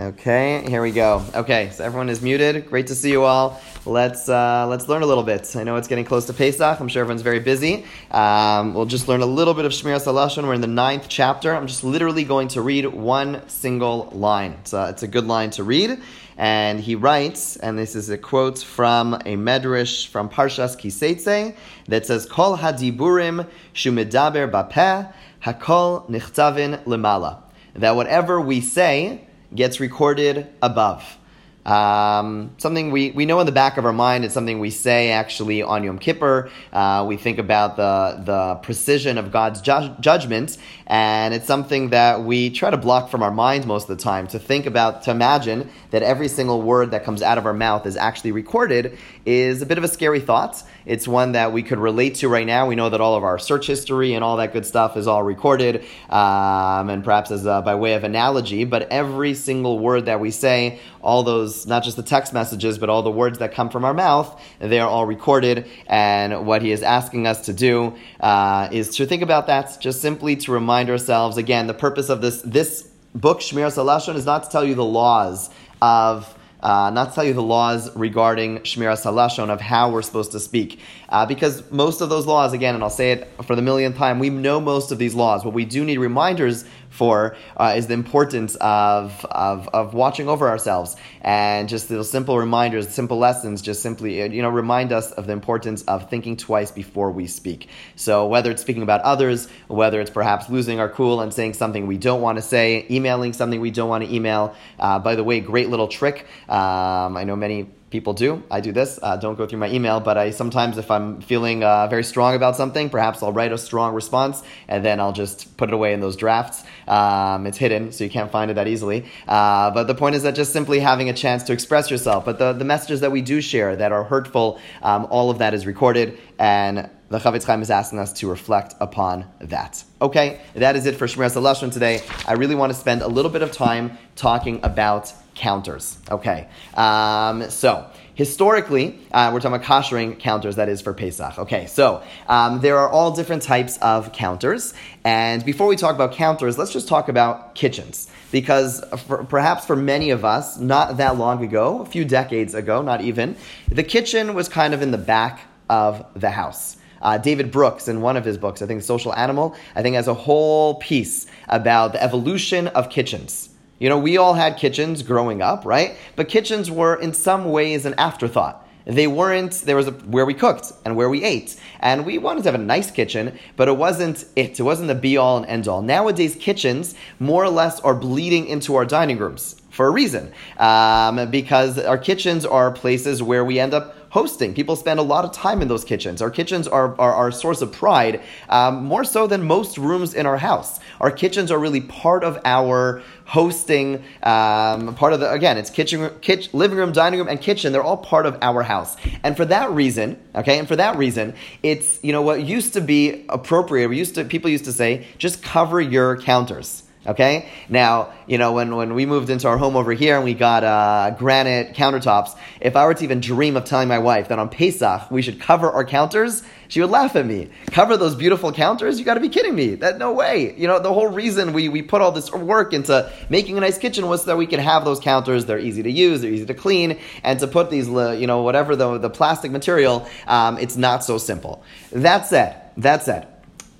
Okay, here we go. Okay, so everyone is muted. Great to see you all. Let's uh, let's learn a little bit. I know it's getting close to Pesach. I'm sure everyone's very busy. Um, we'll just learn a little bit of Shmiras Halashon. We're in the ninth chapter. I'm just literally going to read one single line. It's a, it's a good line to read. And he writes, and this is a quote from a medrash from Parshas Kiseitze that says, "Kol hadiburim shumedaber bapeh hakol nichtavin lemala." That whatever we say gets recorded above. Um, something we, we know in the back of our mind. It's something we say actually on Yom Kippur. Uh, we think about the, the precision of God's ju- judgment, and it's something that we try to block from our mind most of the time. To think about, to imagine that every single word that comes out of our mouth is actually recorded is a bit of a scary thought. It's one that we could relate to right now. We know that all of our search history and all that good stuff is all recorded, um, and perhaps as a, by way of analogy, but every single word that we say, all those, not just the text messages, but all the words that come from our mouth, they are all recorded. And what he is asking us to do uh, is to think about that, just simply to remind ourselves. Again, the purpose of this this book, Shmiras Halashon, is not to tell you the laws of uh, not tell you the laws regarding Shmiras Halashon of how we're supposed to speak. Uh, because most of those laws, again, and I'll say it for the millionth time, we know most of these laws. What we do need reminders for uh, is the importance of, of, of watching over ourselves and just those simple reminders, simple lessons, just simply, uh, you know, remind us of the importance of thinking twice before we speak. So whether it's speaking about others, whether it's perhaps losing our cool and saying something we don't want to say, emailing something we don't want to email. Uh, by the way, great little trick. Um, I know many people do. I do this. Uh, don't go through my email, but I sometimes, if I'm feeling uh, very strong about something, perhaps I'll write a strong response and then I'll just put it away in those drafts. Um, it's hidden, so you can't find it that easily. Uh, but the point is that just simply having a chance to express yourself. But the, the messages that we do share that are hurtful, um, all of that is recorded, and the Chafetz Chaim is asking us to reflect upon that. Okay, that is it for Shmiras Halashon today. I really want to spend a little bit of time talking about counters. Okay, um, so historically, uh, we're talking about koshering counters, that is for Pesach. Okay, so um, there are all different types of counters. And before we talk about counters, let's just talk about kitchens. Because for, perhaps for many of us, not that long ago, a few decades ago, not even, the kitchen was kind of in the back of the house. Uh, David Brooks, in one of his books, I think Social Animal, I think has a whole piece about the evolution of kitchens. You know, we all had kitchens growing up, right? But kitchens were in some ways an afterthought. They weren't, there was a, where we cooked and where we ate. And we wanted to have a nice kitchen, but it wasn't it. It wasn't the be all and end all. Nowadays, kitchens more or less are bleeding into our dining rooms for a reason. Um, because our kitchens are places where we end up hosting. People spend a lot of time in those kitchens. Our kitchens are, are, are a source of pride, um, more so than most rooms in our house. Our kitchens are really part of our hosting, um, part of the, again, it's kitchen, kitchen, living room, dining room, and kitchen. They're all part of our house. And for that reason, okay, and for that reason, it's, you know, what used to be appropriate, we used to, people used to say, just cover your counters. Okay? Now, you know, when, when we moved into our home over here and we got uh, granite countertops, if I were to even dream of telling my wife that on Pesach we should cover our counters, she would laugh at me. Cover those beautiful counters? You gotta be kidding me. That no way. You know, the whole reason we, we put all this work into making a nice kitchen was so that we can have those counters. They're easy to use, they're easy to clean, and to put these, you know, whatever the, the plastic material, um, it's not so simple. That said, that said,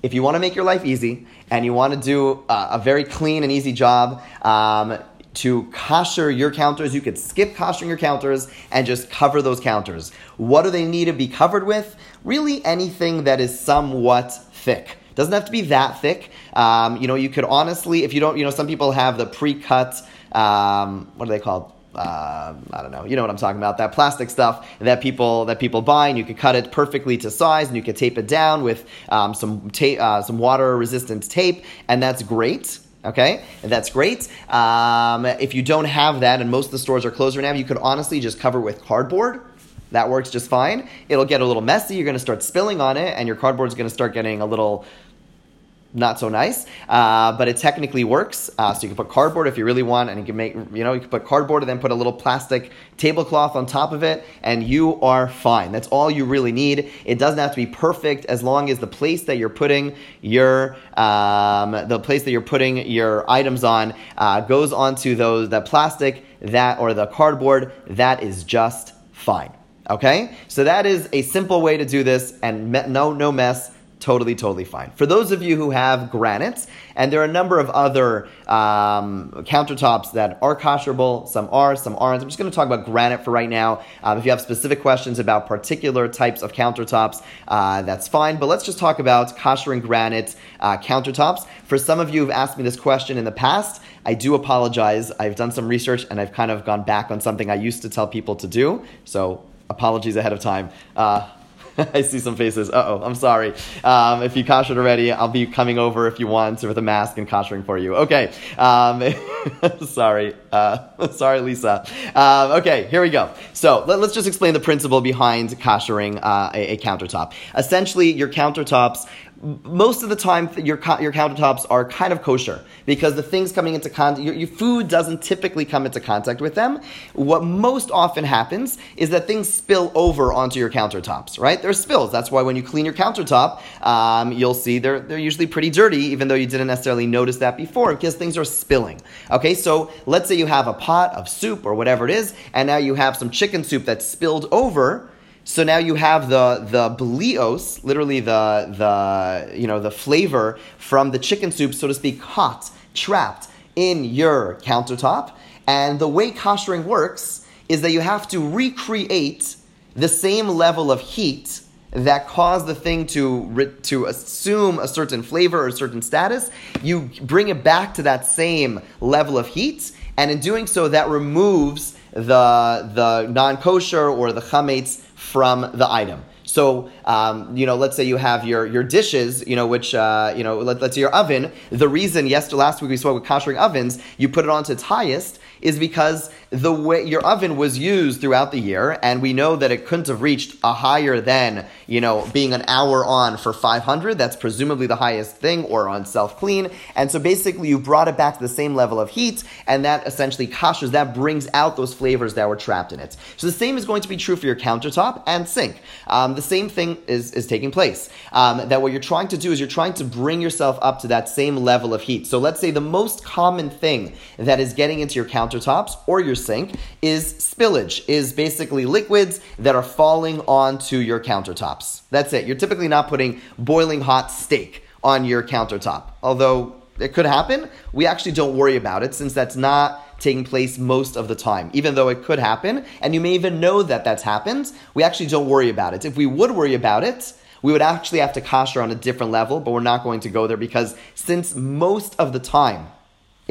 if you want to make your life easy and you want to do a, a very clean and easy job, um, to kosher your counters. You could skip koshering your counters and just cover those counters. What do they need to be covered with? Really anything that is somewhat thick. Doesn't have to be that thick. Um, you know, you could honestly, if you don't, you know, some people have the pre-cut, um, what are they called? Uh, I don't know, you know what I'm talking about, that plastic stuff that people that people buy, and you could cut it perfectly to size, and you could tape it down with um, some tape, uh, some water resistant tape, and that's great. Okay, and that's great. Um, if you don't have that, and most of the stores are closed right now, you could honestly just cover with cardboard. That works just fine. It'll get a little messy. You're going to start spilling on it, and your cardboard's going to start getting a little not so nice, uh, but it technically works. Uh, so you can put cardboard if you really want, and you can make, you know, you can put cardboard and then put a little plastic tablecloth on top of it, and you are fine. That's all you really need. It doesn't have to be perfect as long as the place that you're putting your, um, the place that you're putting your items on uh, goes onto those that plastic that or the cardboard. That is just fine. Okay, so that is a simple way to do this, and me- no no mess totally, totally fine. For those of you who have granite, and there are a number of other um, countertops that are kosherable, some are, some aren't. I'm just going to talk about granite for right now. Um, if you have specific questions about particular types of countertops, uh, that's fine. But let's just talk about kosher and granite uh, countertops. For some of you who've asked me this question in the past, I do apologize. I've done some research and I've kind of gone back on something I used to tell people to do. So apologies ahead of time. Uh, I see some faces. Oh, I'm sorry. Um, if you kashered already, I'll be coming over if you want with a mask and koshering for you. Okay. Um, sorry. Uh, sorry, Lisa. Um, okay, here we go. So let, us just explain the principle behind koshering uh, a, a countertop. Essentially, your countertops most of the time your your countertops are kind of kosher because the things coming into contact your, your, food doesn't typically come into contact with them. What most often happens is that things spill over onto your countertops right? There's spills. That's why when you clean your countertop um, you'll see they're, they're usually pretty dirty even though you didn't necessarily notice that before because things are spilling okay? So let's say you have a pot of soup or whatever it is and now you have some chicken soup that's spilled over so now you have the the blios, literally the the you know the flavor from the chicken soup, so to speak, hot, trapped in your countertop. And the way koshering works is that you have to recreate the same level of heat that caused the thing to to assume a certain flavor or a certain status. You bring it back to that same level of heat, and in doing so, that removes the the non kosher or the chametz from the item. So, um, you know, let's say you have your, your dishes, you know, which, uh, you know, let, us say your oven. The reason, yes, last week we spoke with koshering ovens, you put it onto its highest is because the way your oven was used throughout the year, and we know that it couldn't have reached a higher than, you know, being an hour on for 500. That's presumably the highest thing, or on self clean. And so basically, you brought it back to the same level of heat, and that essentially kashers, that brings out those flavors that were trapped in it. So the same is going to be true for your countertop and sink. Um, the same thing is, is taking place. Um, that what you're trying to do is you're trying to bring yourself up to that same level of heat. So let's say the most common thing that is getting into your countertops or your sink is spillage, is basically liquids that are falling onto your countertops. That's it. You're typically not putting boiling hot steak on your countertop. Although it could happen, we actually don't worry about it since that's not taking place most of the time, even though it could happen. And you may even know that that's happened. We actually don't worry about it. If we would worry about it, we would actually have to kosher on a different level, but we're not going to go there because since most of the time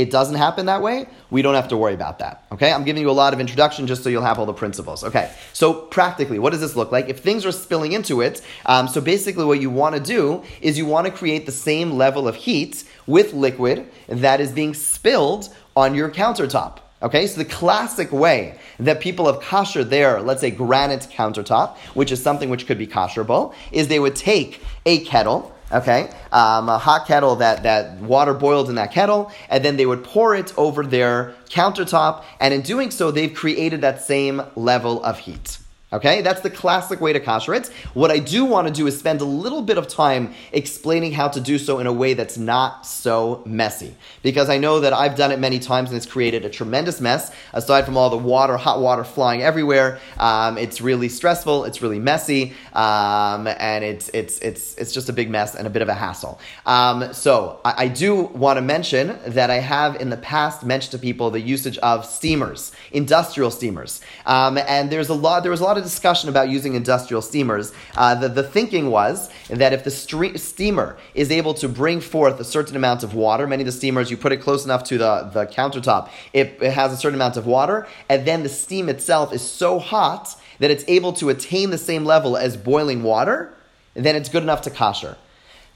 it doesn't happen that way, we don't have to worry about that. Okay, I'm giving you a lot of introduction just so you'll have all the principles. Okay, so practically, what does this look like? If things are spilling into it, um, so basically what you want to do is you want to create the same level of heat with liquid that is being spilled on your countertop. Okay, so the classic way that people have kosher their, let's say, granite countertop, which is something which could be kosherable, is they would take a kettle, okay, um, a hot kettle that, that water boiled in that kettle, and then they would pour it over their countertop, and in doing so, they've created that same level of heat. Okay, that's the classic way to kosher it. What I do want to do is spend a little bit of time explaining how to do so in a way that's not so messy. Because I know that I've done it many times and it's created a tremendous mess. Aside from all the water, hot water flying everywhere, um, it's really stressful, it's really messy, um, and it's, it's, it's, it's just a big mess and a bit of a hassle. Um, so I, I do want to mention that I have in the past mentioned to people the usage of steamers, industrial steamers. Um, and there's a lot, there was a lot of of discussion about using industrial steamers. Uh, the, the thinking was that if the stre- steamer is able to bring forth a certain amount of water, many of the steamers, you put it close enough to the, the countertop, it, it has a certain amount of water, and then the steam itself is so hot that it's able to attain the same level as boiling water, then it's good enough to kosher.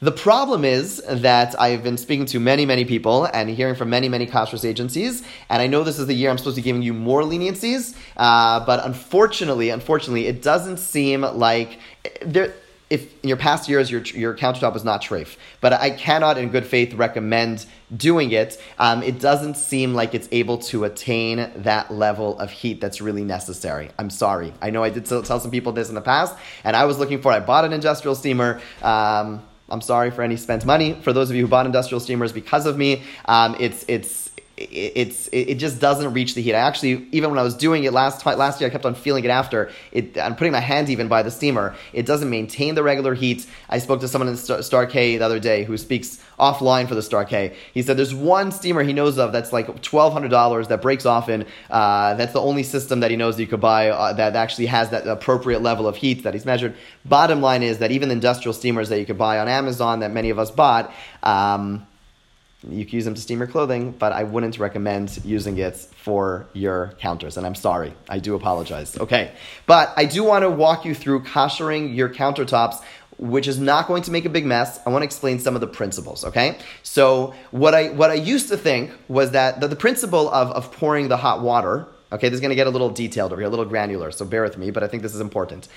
The problem is that I've been speaking to many, many people and hearing from many, many kashrus agencies, and I know this is the year I'm supposed to be giving you more leniencies, uh, but unfortunately, unfortunately, it doesn't seem like there if in your past years your, your countertop was not treif. But I cannot, in good faith, recommend doing it. Um, it doesn't seem like it's able to attain that level of heat that's really necessary. I'm sorry. I know I did tell some people this in the past, and I was looking for. I bought an industrial steamer. Um, I'm sorry for any spent money. For those of you who bought industrial steamers because of me, um, it's it's it's it just doesn't reach the heat. I actually even when I was doing it last last year, I kept on feeling it after. It, I'm putting my hand even by the steamer. It doesn't maintain the regular heat. I spoke to someone in Star, Star K the other day who speaks offline for the Star K. He said there's one steamer he knows of that's like twelve hundred dollars that breaks often. Uh, that's the only system that he knows that you could buy uh, that actually has that appropriate level of heat that he's measured. Bottom line is that even industrial steamers that you could buy on Amazon that many of us bought. Um, you can use them to steam your clothing, but I wouldn't recommend using it for your counters. And I'm sorry, I do apologize. Okay, but I do want to walk you through koshering your countertops which is not going to make a big mess. I want to explain some of the principles, okay? So what I what I used to think was that the, the principle of, of pouring the hot water, okay, this is going to get a little detailed over here, a little granular, so bear with me, but I think this is important.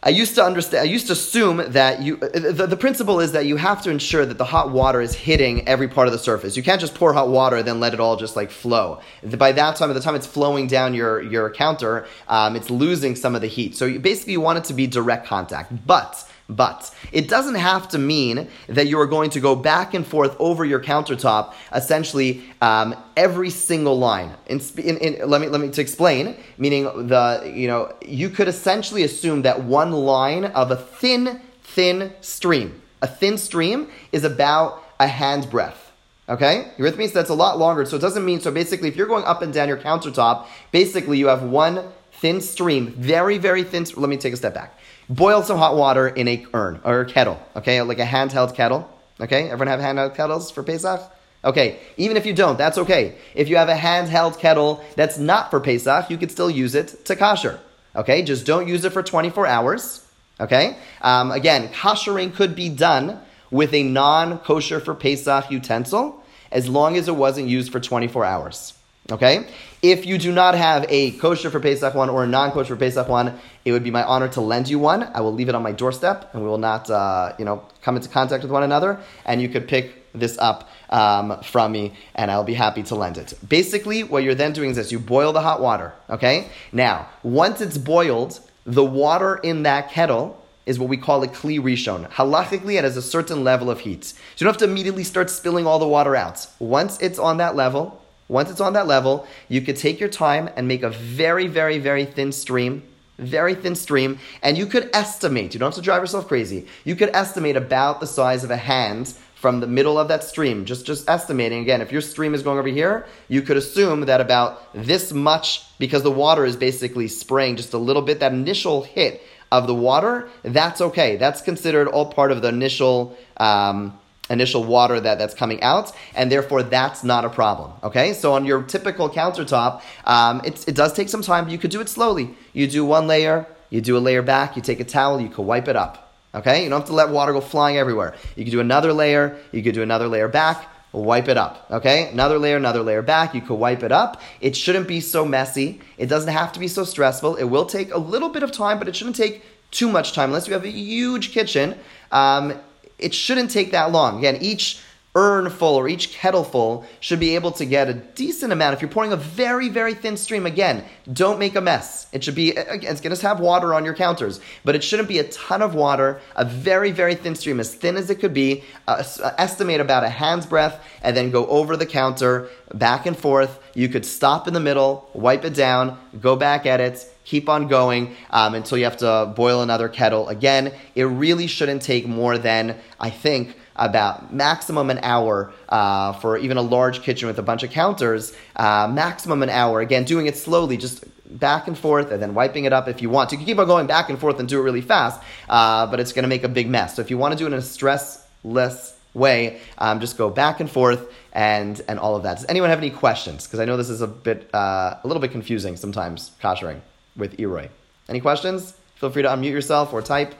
I used to understand. I used to assume that you. The, the, principle is that you have to ensure that the hot water is hitting every part of the surface. You can't just pour hot water and then let it all just like flow. By that time, by the time it's flowing down your your counter, um, it's losing some of the heat. So you, basically, you want it to be direct contact. But but it doesn't have to mean that you are going to go back and forth over your countertop, essentially um, every single line. In, in, in, let me let me to explain. Meaning the you know you could essentially assume that one line of a thin thin stream, a thin stream is about a hand breadth. Okay, you with me? So that's a lot longer. So it doesn't mean so. Basically, if you're going up and down your countertop, basically you have one thin stream, very very thin. Let me take a step back boil some hot water in a urn or a kettle, okay, like a handheld kettle. Okay, everyone have handheld kettles for Pesach? Okay, even if you don't, that's okay. If you have a handheld kettle that's not for Pesach, you could still use it to kosher. Okay, just don't use it for 24 hours. Okay, um, again, koshering could be done with a non kosher for Pesach utensil as long as it wasn't used for 24 hours. Okay? If you do not have a kosher for Pesach one or a non kosher for Pesach one, it would be my honor to lend you one. I will leave it on my doorstep and we will not, uh, you know, come into contact with one another. And you could pick this up um, from me and I'll be happy to lend it. Basically, what you're then doing is this you boil the hot water. Okay? Now, once it's boiled, the water in that kettle is what we call a kli rishon. Halachically, it has a certain level of heat. So you don't have to immediately start spilling all the water out. Once it's on that level, once it's on that level, you could take your time and make a very, very, very thin stream, very thin stream, and you could estimate, you don't have to drive yourself crazy, you could estimate about the size of a hand from the middle of that stream. Just, just estimating, again, if your stream is going over here, you could assume that about this much, because the water is basically spraying just a little bit, that initial hit of the water, that's okay. That's considered all part of the initial. Um, initial water that, that's coming out, and therefore that's not a problem. Okay, so on your typical countertop, um, it, it does take some time. You could do it slowly. You do one layer, you do a layer back, you take a towel, you could wipe it up. Okay, you don't have to let water go flying everywhere. You could do another layer, you could do another layer back, wipe it up. Okay, another layer, another layer back, you could wipe it up. It shouldn't be so messy. It doesn't have to be so stressful. It will take a little bit of time, but it shouldn't take too much time unless you have a huge kitchen. Um, it shouldn't take that long. Again, each urn full or each kettle full should be able to get a decent amount. If you're pouring a very, very thin stream, again, don't make a mess. It should be, again, it's going to have water on your counters, but it shouldn't be a ton of water, a very, very thin stream, as thin as it could be, uh, estimate about a hand's breadth, and then go over the counter, back and forth. You could stop in the middle, wipe it down, go back at it, keep on going um, until you have to boil another kettle again. It really shouldn't take more than, I think, about maximum an hour uh, for even a large kitchen with a bunch of counters. Uh, maximum an hour. Again, doing it slowly, just back and forth, and then wiping it up if you want. You can keep on going back and forth and do it really fast, uh, but it's going to make a big mess. So if you want to do it in a stressless way, um, just go back and forth and and all of that. Does anyone have any questions? Because I know this is a bit uh, a little bit confusing sometimes. Koshering with Irui. Any questions? Feel free to unmute yourself or type.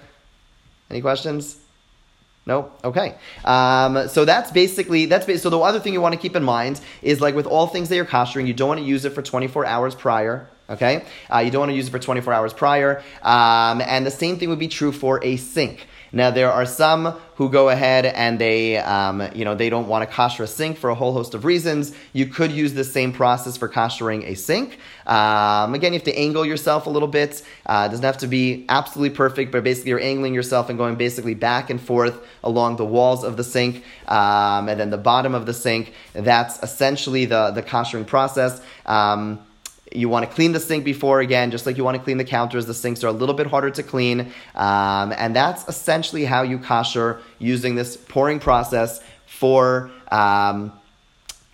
Any questions? No. Okay. Um, so that's basically that's ba- so the other thing you want to keep in mind is like with all things that you're koshering, you don't want to use it for 24 hours prior. Okay, uh, you don't want to use it for 24 hours prior, um, and the same thing would be true for a sink. Now there are some who go ahead and they, um, you know, they don't want a sink for a whole host of reasons. You could use the same process for koshering a sink. Um, again, you have to angle yourself a little bit. Uh, it doesn't have to be absolutely perfect, but basically you're angling yourself and going basically back and forth along the walls of the sink um, and then the bottom of the sink. That's essentially the the koshering process. Um, you want to clean the sink before again, just like you want to clean the counters. The sinks are a little bit harder to clean, um, and that's essentially how you kosher using this pouring process for. Um,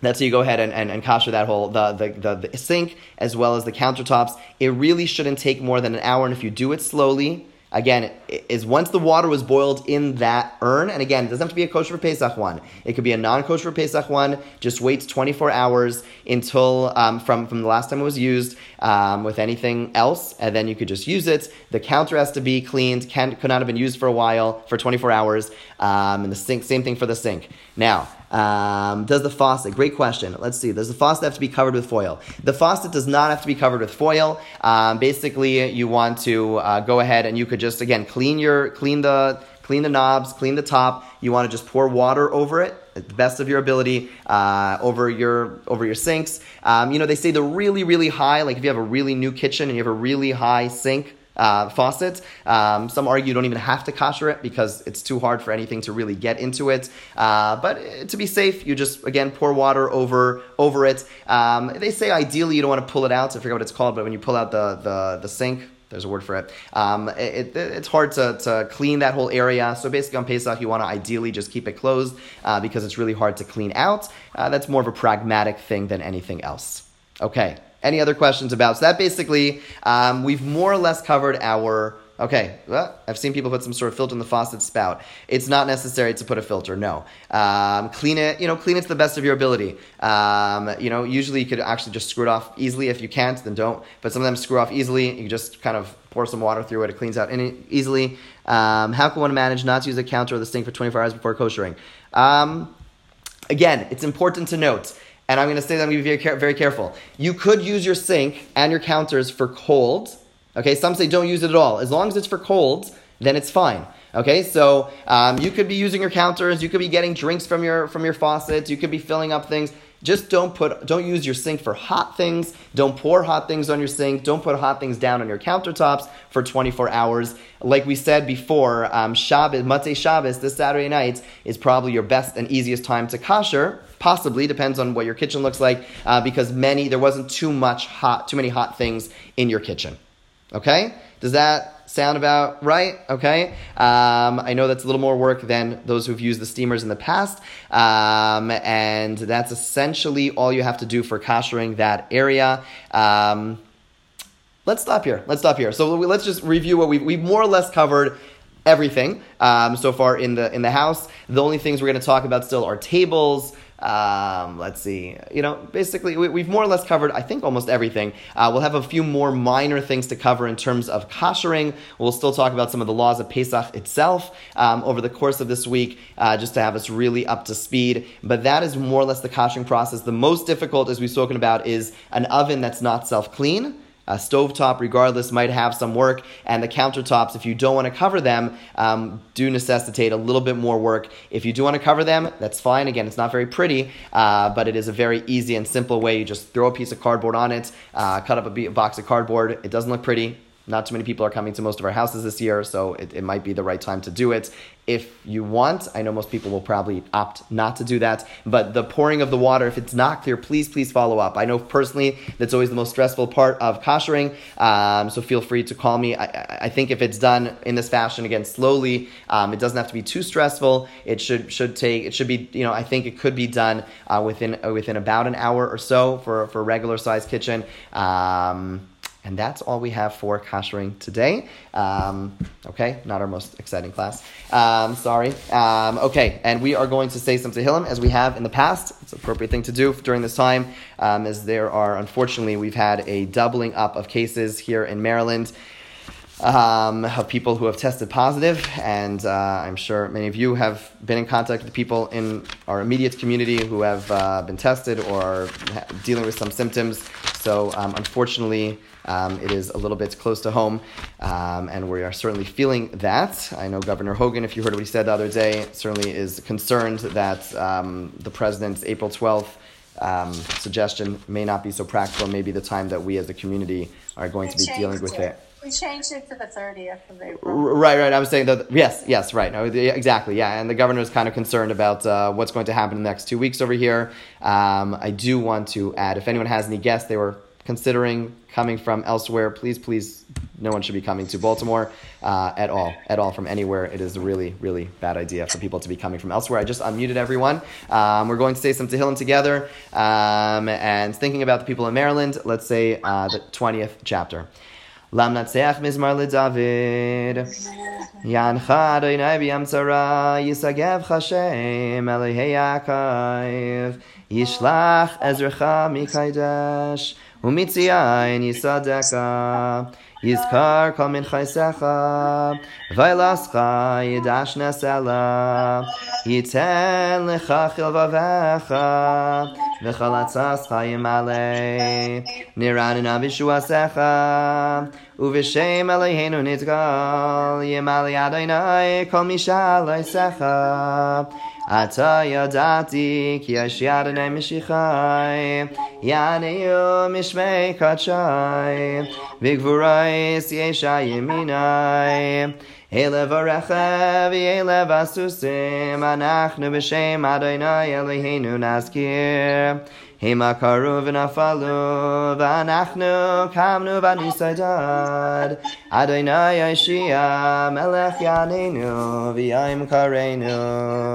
that's how you go ahead and, and, and kosher that whole the, the, the, the sink as well as the countertops. It really shouldn't take more than an hour, and if you do it slowly, again, is once the water was boiled in that urn, and again, it doesn't have to be a kosher for Pesach one. It could be a non-kosher for Pesach one. Just waits 24 hours until um, from from the last time it was used um, with anything else, and then you could just use it. The counter has to be cleaned. Can could not have been used for a while for 24 hours. Um, and the sink, same thing for the sink. Now. Um, does the faucet? Great question. Let's see. Does the faucet have to be covered with foil? The faucet does not have to be covered with foil. Um, basically, you want to uh, go ahead and you could just again clean your clean the clean the knobs, clean the top. You want to just pour water over it at the best of your ability uh, over your over your sinks. Um, you know they say the really really high, like if you have a really new kitchen and you have a really high sink uh, faucet. Um, some argue you don't even have to kosher it because it's too hard for anything to really get into it. Uh, but to be safe, you just again pour water over over it. Um, they say ideally you don't want to pull it out. I forget what it's called, but when you pull out the the, the sink. There's a word for it. Um, it, it. It's hard to, to clean that whole area. So basically, on Pesach, you want to ideally just keep it closed uh, because it's really hard to clean out. Uh, that's more of a pragmatic thing than anything else. Okay, any other questions about? So that basically, um, we've more or less covered our. Okay, well, I've seen people put some sort of filter in the faucet spout. It's not necessary to put a filter. No, um, clean it. You know, clean it to the best of your ability. Um, you know, usually you could actually just screw it off easily. If you can't, then don't. But some of them screw off easily. You just kind of pour some water through it. It cleans out easily. Um, how can one manage not to use a counter or the sink for 24 hours before koshering? Um, again, it's important to note and I'm going to say that I'm going to be very, very careful. You could use your sink and your counters for cold. Okay, some say don't use it at all. As long as it's for cold, then it's fine. Okay, so um, you could be using your counters, you could be getting drinks from your from your faucets, you could be filling up things. Just don't put don't use your sink for hot things. Don't pour hot things on your sink. Don't put hot things down on your countertops for 24 hours. Like we said before, um, Shabbos, Motzei Shabbos, this Saturday night is probably your best and easiest time to kosher. Possibly depends on what your kitchen looks like, uh, because many there wasn't too much hot, too many hot things in your kitchen. Okay, does that sound about right? Okay. Um, I know that's a little more work than those who've used the steamers in the past. Um, and that's essentially all you have to do for koshering that area. Um, let's stop here. Let's stop here. So let's just review what we've, we've more or less covered everything um, so far in the in the house. The only things we're going to talk about still are tables, um, let's see. You know, basically, we, have more or less covered, I think, almost everything. Uh, we'll have a few more minor things to cover in terms of koshering. We'll still talk about some of the laws of Pesach itself um, over the course of this week, uh, just to have us really up to speed. But that is more or less the koshering process. The most difficult, as we've spoken about, is an oven that's not self clean. A stovetop, regardless, might have some work, and the countertops, if you don't want to cover them, um, do necessitate a little bit more work. If you do want to cover them, that's fine. Again, it's not very pretty, uh, but it is a very easy and simple way. You just throw a piece of cardboard on it, uh, cut up a, box of cardboard. It doesn't look pretty. Not too many people are coming to most of our houses this year, so it, it might be the right time to do it. If you want, I know most people will probably opt not to do that, but the pouring of the water, if it's not clear, please, please follow up. I know personally that's always the most stressful part of koshering, um, so feel free to call me. I, I, think if it's done in this fashion, again, slowly, um, it doesn't have to be too stressful. It should should take, it should be, you know, I think it could be done uh, within within about an hour or so for, for a regular size kitchen. Um, and that's all we have for koshering today. Um, okay, not our most exciting class. Um, sorry. Um, okay, and we are going to say some Tehillim as we have in the past. It's an appropriate thing to do during this time, um, as there are, unfortunately, we've had a doubling up of cases here in Maryland. um, of people who have tested positive, and uh, I'm sure many of you have been in contact with people in our immediate community who have uh, been tested or are dealing with some symptoms. So, um, unfortunately, um, it is a little bit close to home, um, and we are certainly feeling that. I know Governor Hogan, if you heard what he said the other day, certainly is concerned that um, the president's April 12th um, suggestion may not be so practical. Maybe the time that we as a community are going to be dealing with it. We changed it to the 30th of April. Right, right. I was saying that, yes, yes, right. No, exactly, yeah. And the governor is kind of concerned about uh, what's going to happen in the next two weeks over here. Um, I do want to add, if anyone has any guests, they were considering coming from elsewhere, please, please, no one should be coming to Baltimore uh, at all, at all from anywhere. It is a really, really bad idea for people to be coming from elsewhere. I just unmuted everyone. Um, we're going to say some Tehillim together um, and thinking about the people in Maryland. Let's say uh, the 20th chapter. Lamnatseach mizmar leDavid. Yanhado Adonai b'yamtzara yisagev Hashem Elohei Yaakov. Yishlach Ezracha mikaidesh. Umitziyayin yisadeka. יזכר כל מנחייסך, וילסך ידש נסלה, ייתן לך חלבבך, וחלצסך ימלא, נרננה בשועסך, ובשם אלוהינו נתגל, ימלא אדוני כל משאל עשיך. עתה ידעתי כי יש אדוני משיחי, יענהו משמי קדשי, וגבורייס ישע ימיני. אלה ברכב, אלה בסוסים, אנחנו בשם אדוני אלוהינו נזכיר. המה קרו ונפלו, ואנחנו קמנו בניסיידד. אדוני ישיע, מלך יעננו, ויום קראנו.